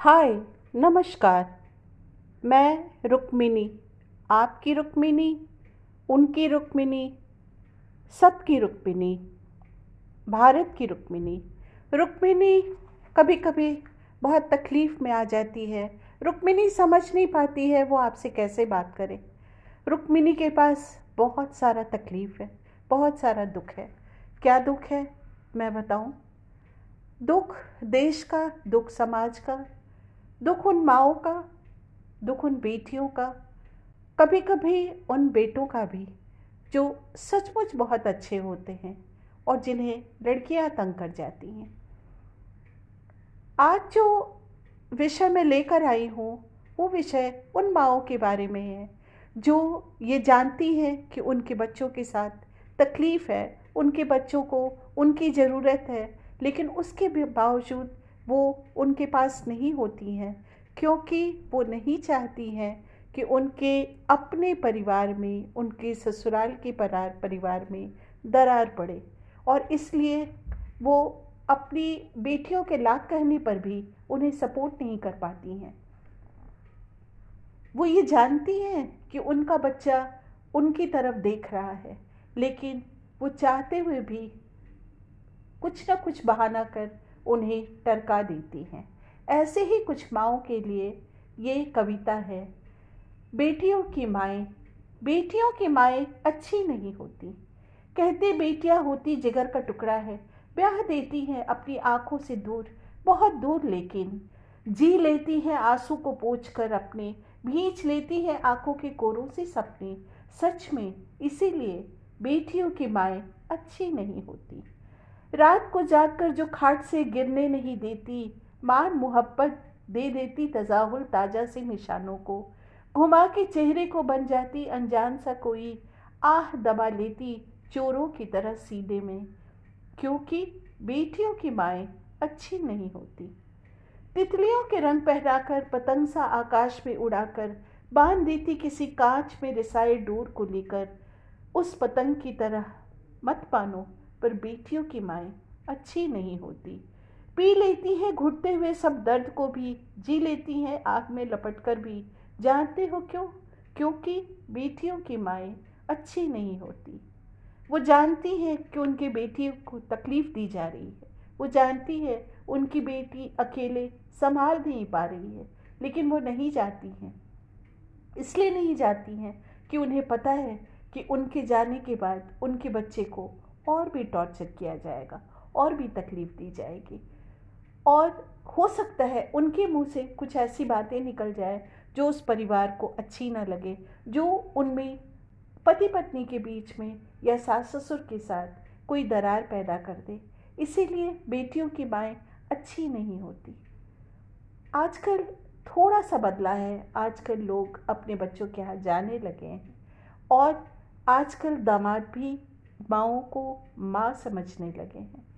हाय, नमस्कार। मैं रुक्मिनी आपकी रुक्मिनी उनकी रुक्मिनी सबकी रुक्मिनी भारत की रुक्मिनी रुक्मिनी कभी कभी बहुत तकलीफ़ में आ जाती है। रुक्मिनी समझ नहीं पाती है वो आपसे कैसे बात करे। रुक्मिनी के पास बहुत सारा तकलीफ़ है, बहुत सारा दुख है। क्या दुख है, मैं बताऊँ? दुख देश का, दुख समाज का दुख उन माओ का, दुख उन बेटियों का कभी कभी उन बेटों का भी, जो सचमुच बहुत अच्छे होते हैं और जिन्हें लड़कियाँ तंग कर जाती हैं। आज जो विषय मैं लेकर आई हूँ, वो विषय उन माओ के बारे में है, जो ये जानती हैं कि उनके बच्चों के साथ तकलीफ़ है, उनके बच्चों को उनकी ज़रूरत है, लेकिन उसके बावजूद वो उनके पास नहीं होती हैं, क्योंकि वो नहीं चाहती हैं कि उनके अपने परिवार में, उनके ससुराल के परार, परिवार में दरार पड़े। और इसलिए वो अपनी बेटियों के लाख कहने पर भी उन्हें सपोर्ट नहीं कर पाती हैं। वो ये जानती हैं कि उनका बच्चा उनकी तरफ़ देख रहा है, लेकिन वो चाहते हुए भी कुछ ना कुछ बहाना कर उन्हें टरका देती हैं। ऐसे ही कुछ माओ के लिए ये कविता है, बेटियों की माएँ, बेटियों की माएँ अच्छी नहीं होती। कहते बेटियाँ होती जिगर का टुकड़ा है। ब्याह देती हैं अपनी आँखों से दूर, बहुत दूर लेकिन। जी लेती हैं आँसू को पोछ कर अपने, भींच लेती हैं आँखों के कोरों से सपने। सच में, इसीलिए बेटियों की माएँ अच्छी नहीं होती। रात को जागकर जो खाट से गिरने नहीं देती, मान मोहब्बत दे देती तजाहुल ताज़ा से निशानों को। घुमा के चेहरे को बन जाती अनजान सा कोई, आह दबा लेती चोरों की तरह सीधे में। क्योंकि बेटियों की माएँ अच्छी नहीं होती। तितलियों के रंग पहराकर पतंग सा आकाश में उड़ाकर बाँध देती किसी कांच में रिसाए डोर को लेकर। उस पतंग की तरह मत पानो पर बेटियों की माएँ अच्छी नहीं होती। पी लेती हैं, घुटते हुए सब दर्द को भी जी लेती हैं आग में लपट कर भी। जानते हो क्यों? क्योंकि बेटियों की माएँ अच्छी नहीं होती। वो जानती हैं कि उनकी बेटियों को तकलीफ़ दी जा रही है। वो जानती है उनकी बेटी अकेले संभाल नहीं पा रही है, लेकिन वो नहीं जाती हैं। इसलिए नहीं जाती हैं कि उन्हें पता है कि उनके जाने के बाद उनके बच्चे को और भी टॉर्चर किया जाएगा, और भी तकलीफ़ दी जाएगी। और हो सकता है उनके मुँह से कुछ ऐसी बातें निकल जाए जो उस परिवार को अच्छी ना लगे, जो उनमें पति पत्नी के बीच में या सास ससुर के साथ कोई दरार पैदा कर दे। इसीलिए बेटियों की माएँ अच्छी नहीं होती। आजकल थोड़ा सा बदला है, आजकल लोग अपने बच्चों के यहाँ जाने लगे हैं। और आजकल दामाद भी माओ को माँ समझने लगे हैं।